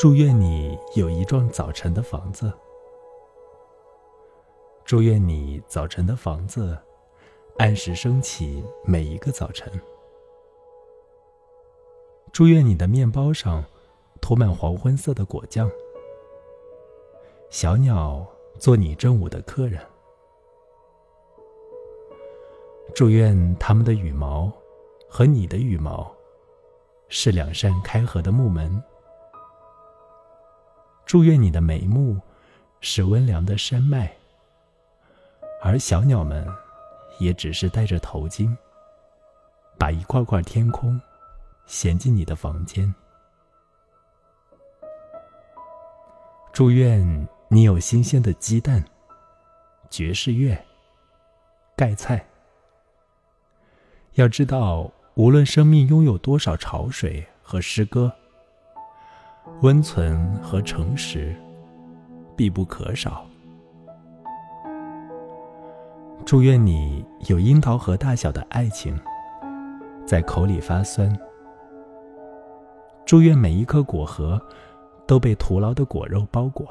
祝愿你有一幢早晨的房子。祝愿你早晨的房子按时升起每一个早晨。祝愿你的面包上涂满黄昏色的果酱。小鸟做你正午的客人。祝愿它们的羽毛和你的羽毛是两扇开合的木门。祝愿你的眉目是温凉的山脉，而小鸟们也只是戴着头巾，把一块块天空衔进你的房间。祝愿你有新鲜的鸡蛋、爵士乐、盖菜。要知道，无论生命拥有多少潮水和诗歌。温存和诚实必不可少。祝愿你有樱桃核大小的爱情，在口里发酸。祝愿每一颗果核都被徒劳的果肉包裹，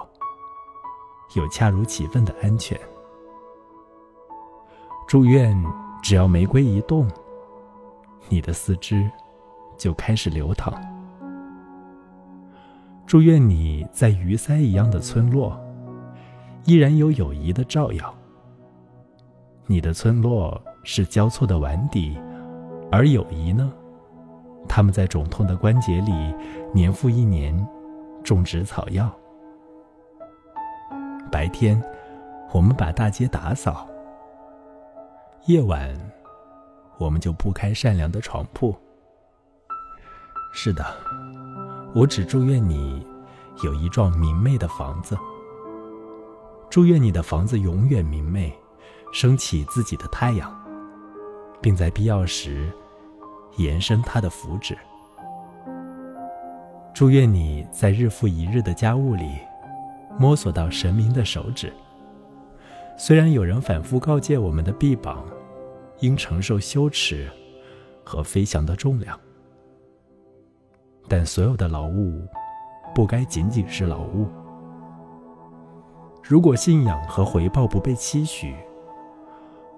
有恰如其分的安全。祝愿只要玫瑰一动，你的四肢就开始流淌。祝愿你在鱼鳃一样的村落，依然有友谊的照耀。你的村落是交错的碗底，而友谊呢？他们在肿痛的关节里，年复一年种植草药。白天，我们把大街打扫；夜晚，我们就铺开善良的床铺。是的。我只祝愿你有一幢明媚的房子，祝愿你的房子永远明媚，升起自己的太阳，并在必要时延伸它的福祉。祝愿你在日复一日的家务里摸索到神明的手指。虽然有人反复告诫我们的臂膀应承受羞耻和飞翔的重量。但所有的劳务，不该仅仅是劳务。如果信仰和回报不被期许，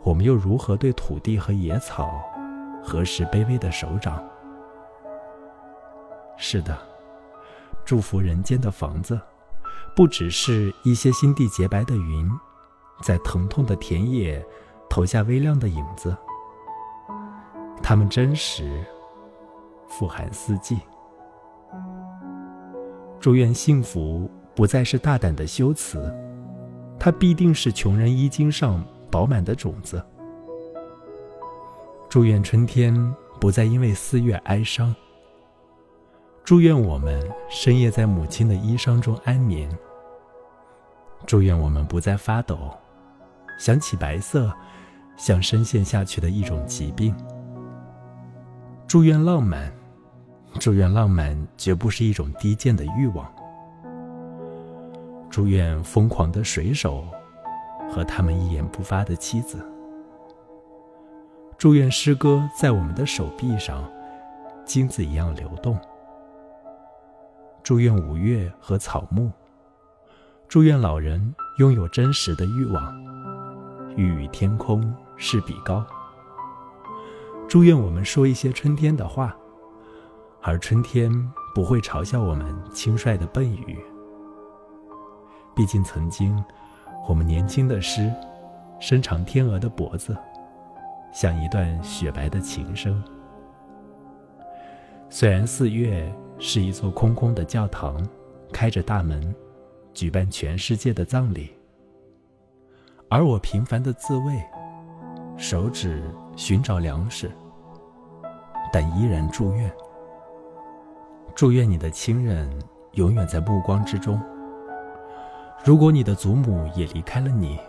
我们又如何对土地和野草合十卑微的手掌？是的，祝福人间的房子，不只是一些心地洁白的云，在疼痛的田野投下微亮的影子。它们真实，富含四季。祝愿幸福不再是大胆的修辞，它必定是穷人衣襟上饱满的种子。祝愿春天不再因为四月哀伤。祝愿我们深夜在母亲的衣裳中安眠。祝愿我们不再发抖，想起白色像深陷下去的一种疾病。祝愿浪漫。祝愿浪漫绝不是一种低贱的欲望。祝愿疯狂的水手和他们一言不发的妻子。祝愿诗歌在我们的手臂上，金子一样流动。祝愿五月和草木。祝愿老人拥有真实的欲望，欲与天空试比高。祝愿我们说一些春天的话。而春天不会嘲笑我们轻率的笨语。毕竟曾经，我们年轻的诗，伸长天鹅的脖子，像一段雪白的琴声。虽然四月是一座空空的教堂，开着大门，举办全世界的葬礼，而我平凡的自慰，手指寻找粮食，但依然祝愿。祝愿你的亲人永远在目光之中。如果你的祖母也离开了你，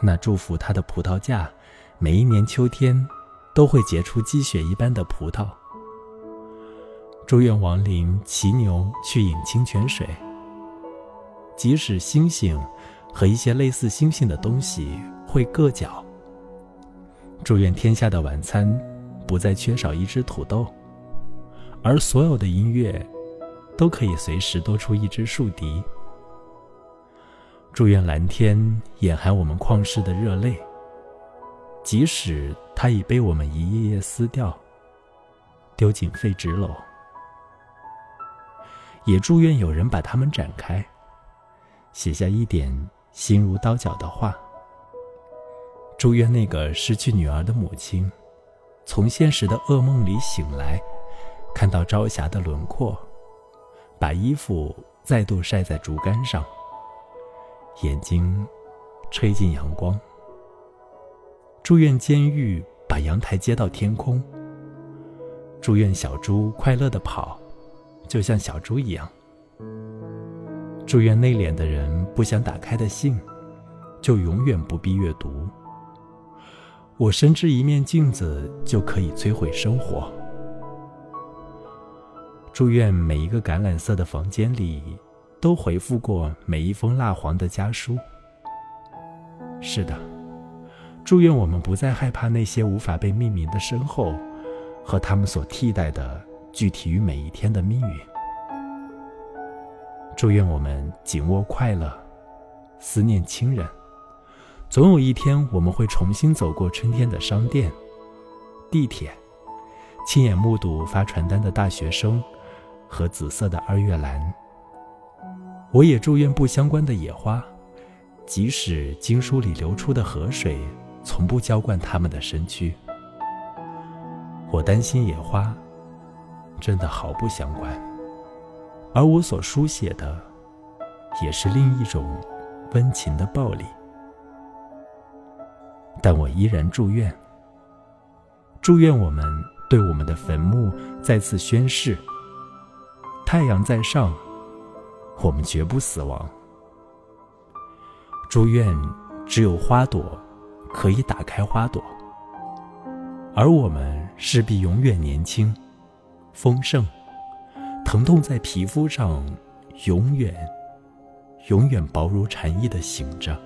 那祝福她的葡萄架，每一年秋天都会结出积雪一般的葡萄。祝愿亡灵骑牛去饮清泉水，即使星星和一些类似星星的东西会硌脚。祝愿天下的晚餐不再缺少一只土豆。而所有的音乐，都可以随时多出一只竖笛。祝愿蓝天掩含我们旷世的热泪，即使它已被我们一页页撕掉，丢进废纸篓。也祝愿有人把它们展开，写下一点心如刀绞的话。祝愿那个失去女儿的母亲，从现实的噩梦里醒来，看到朝霞的轮廓，把衣服再度晒在竹竿上，眼睛吹进阳光。祝愿监狱把阳台接到天空。祝愿小猪快乐的跑。就像小猪一样，祝愿内敛的人不想打开的信，就永远不必阅读。我深知一面镜子就可以摧毁生活。祝愿每一个橄榄色的房间里，都回复过每一封蜡黄的家书。是的，祝愿我们不再害怕那些无法被命名的身后，和他们所替代的。具体于每一天的命运。祝愿我们紧握快乐，思念亲人。总有一天，我们会重新走过春天的商店、地铁，亲眼目睹发传单的大学生和紫色的二月兰。我也祝愿不相关的野花，即使经书里流出的河水从不浇灌它们的身躯。我担心野花。真的毫不相关，而我所书写的，也是另一种温情的暴力。但我依然祝愿，祝愿我们对我们的坟墓再次宣誓：太阳在上，我们绝不死亡。祝愿只有花朵可以打开花朵，而我们势必永远年轻。丰盛，疼痛在皮肤上，永远、永远薄如蝉翼的醒着。